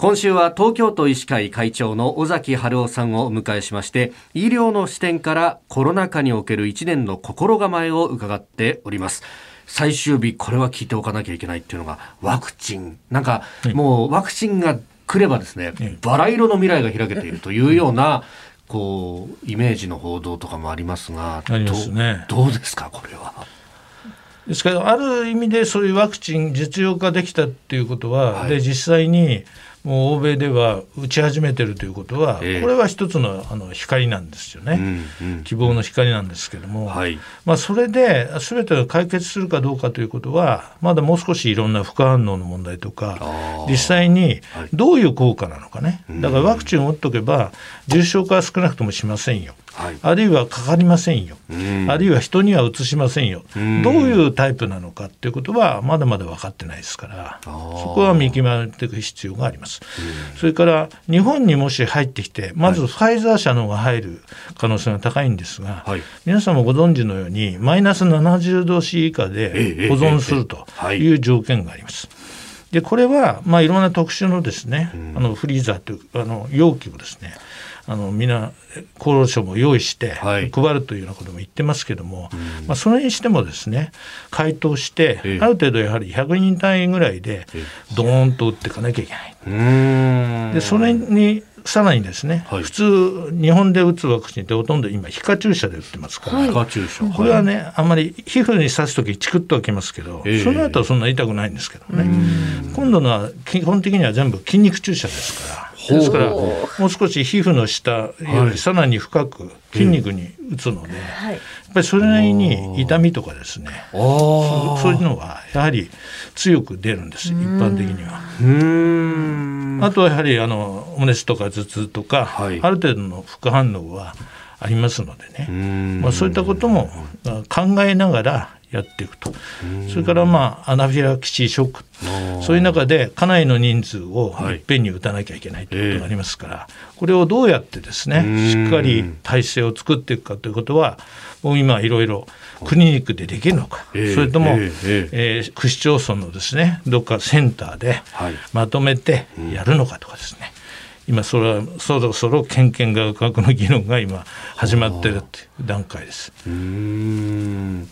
今週は東京都医師会会長の尾崎春夫さんをお迎えしまして医療の視点からコロナ禍における1年の心構えを伺っております。最終日これは聞いておかなきゃいけないっていうのがワクチン。なんかもうワクチンが来ればですねバラ色の未来が開けているというような こうイメージの報道とかもありますがありますね。どうですかこれは？ですからある意味でそういうワクチン実用化できたっていうことは、はい、で実際にもう欧米では打ち始めてるということは、えー、これは一つのあの光なんですよね、うんうん、希望の光なんですけども、はい、まあ、それで全てが解決するかどうかということはまだもう少しいろんな副反応の問題とか実際にどういう効果なのかね、だからワクチンを打っとけば重症化は少なくともしませんよ。はい、あるいはかかりませんよ、あるいは人にはうつしませんよ、どういうタイプなのかっていうことはまだまだ分かってないですからそこは見極めていく必要があります。それから日本にもし入ってきてまずファイザー社の方が入る可能性が高いんですが、はい、皆さんもご存知のようにマイナス70度 C 以下で保存するとい。う条件があります。でこれは、まあ、いろんな特殊のですね、あのフリーザーというあの容器をですねあのみんな厚労省も用意して配るというようなことも言ってますけども、はい、まあ、それにしてもですね回答して、ある程度やはり100人単位ぐらいでドーンと打っていかなきゃいけない。でそれにさらにですね、はい、普通日本で打つワクチンってほとんど今皮下注射で打ってますから、はい、注射。これはねあんまり皮膚に刺す時チクッとはきますけど、えー、その後はそんな痛くないんですけどね。今度のは基本的には全部筋肉注射ですからですからもう少し皮膚の下よりさらに深く筋肉に打つので、はい、やっぱりそれなりに痛みとかですねそういうのはやはり強く出るんです一般的には。あとはやはりあのお熱とか頭痛とか、はい、ある程度の副反応はありますのでね、まあ、そういったことも考えながらやっていくと。それからまあアナフィラキシーショック。そういう中でかなりの人数をい。っぺんに打たなきゃいけないということがありますから、はいこれをどうやってですねしっかり体制を作っていくかということはもう今いろいろクリニックでできるのか、それとも、えー、えー、区市町村のですねどっかセンターでまとめてやるのかとかですね、今それはそろそろ献献学学の議論が今始まってるっていう段階です。うん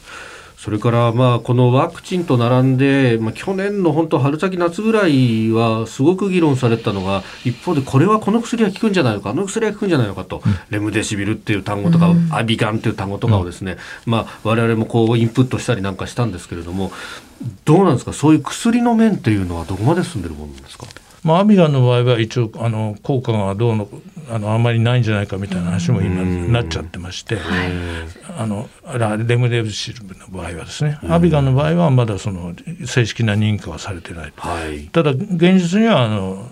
それからまあこのワクチンと並んで、まあ、去年の本当春先夏ぐらいはすごく議論されたのが一方でこれはこの薬は効くんじゃないのかあの薬は効くんじゃないのかと、うん、レムデシビルっていう単語とか、うん、アビガンっていう単語とかをですね、うん、まあ我々もこうインプットしたりなんかしたんですけれどもどうなんですか？そういう薬の面っていうのはどこまで進んでるものですか？まあ、アビガンの場合は一応あの効果がどうのあのあんまりないんじゃないかみたいな話も今なっちゃってまして、あのレムデブシルブの場合はですね、アビガンの場合はまだその正式な認可はされてない、はい、ただ現実にはあの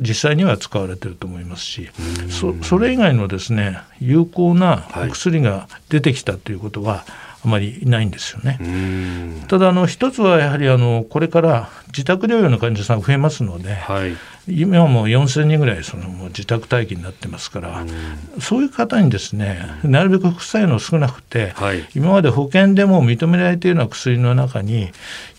実際には使われてると思いますしそそれ以外のですね有効なお薬が出てきたということは、はいあまりいないんですよね。ただあの一つはやはりあのこれから自宅療養の患者さん増えますので、はい、今はもう4000人ぐらいそのもう自宅待機になってますから、そういう方にですねなるべく副作用の少なくて、はい、今まで保険でも認められているような薬の中に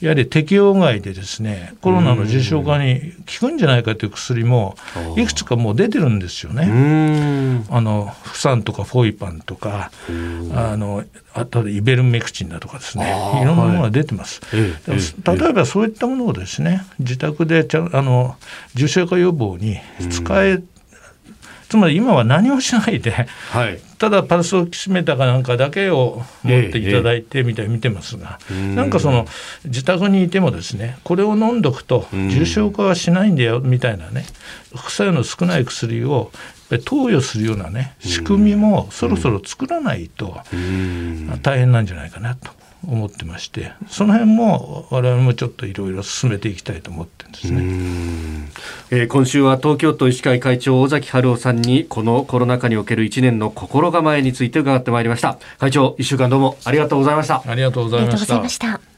やはり適用外でですねコロナの重症化に効くんじゃないかという薬もいくつかもう出てるんですよね。あのフサンとかフォイパンとかあのあとイベルメクチンだとかですね。いろんなものが出てます。はい、例えばそういったものをですね自宅でちゃあの重症症化予防に使え、うん、つまり今は何もしないで、はい、ただパルスオキシメーターかなんかだけを持っていただいてみたいに見てますが、ええ、なんかその自宅にいてもですねこれを飲んどくと重症化はしないんだよみたいなね副作用の少ない薬を投与するようなね仕組みもそろそろ作らないと大変なんじゃないかなと思ってましてその辺も我々もちょっといろいろ進めていきたいと思ってるんですね、えー、今週は東京都医師会会長尾崎春夫さんにこのコロナ禍における1年の心構えについて伺ってまいりました。会長1週間どうもありがとうございました。ありがとうございました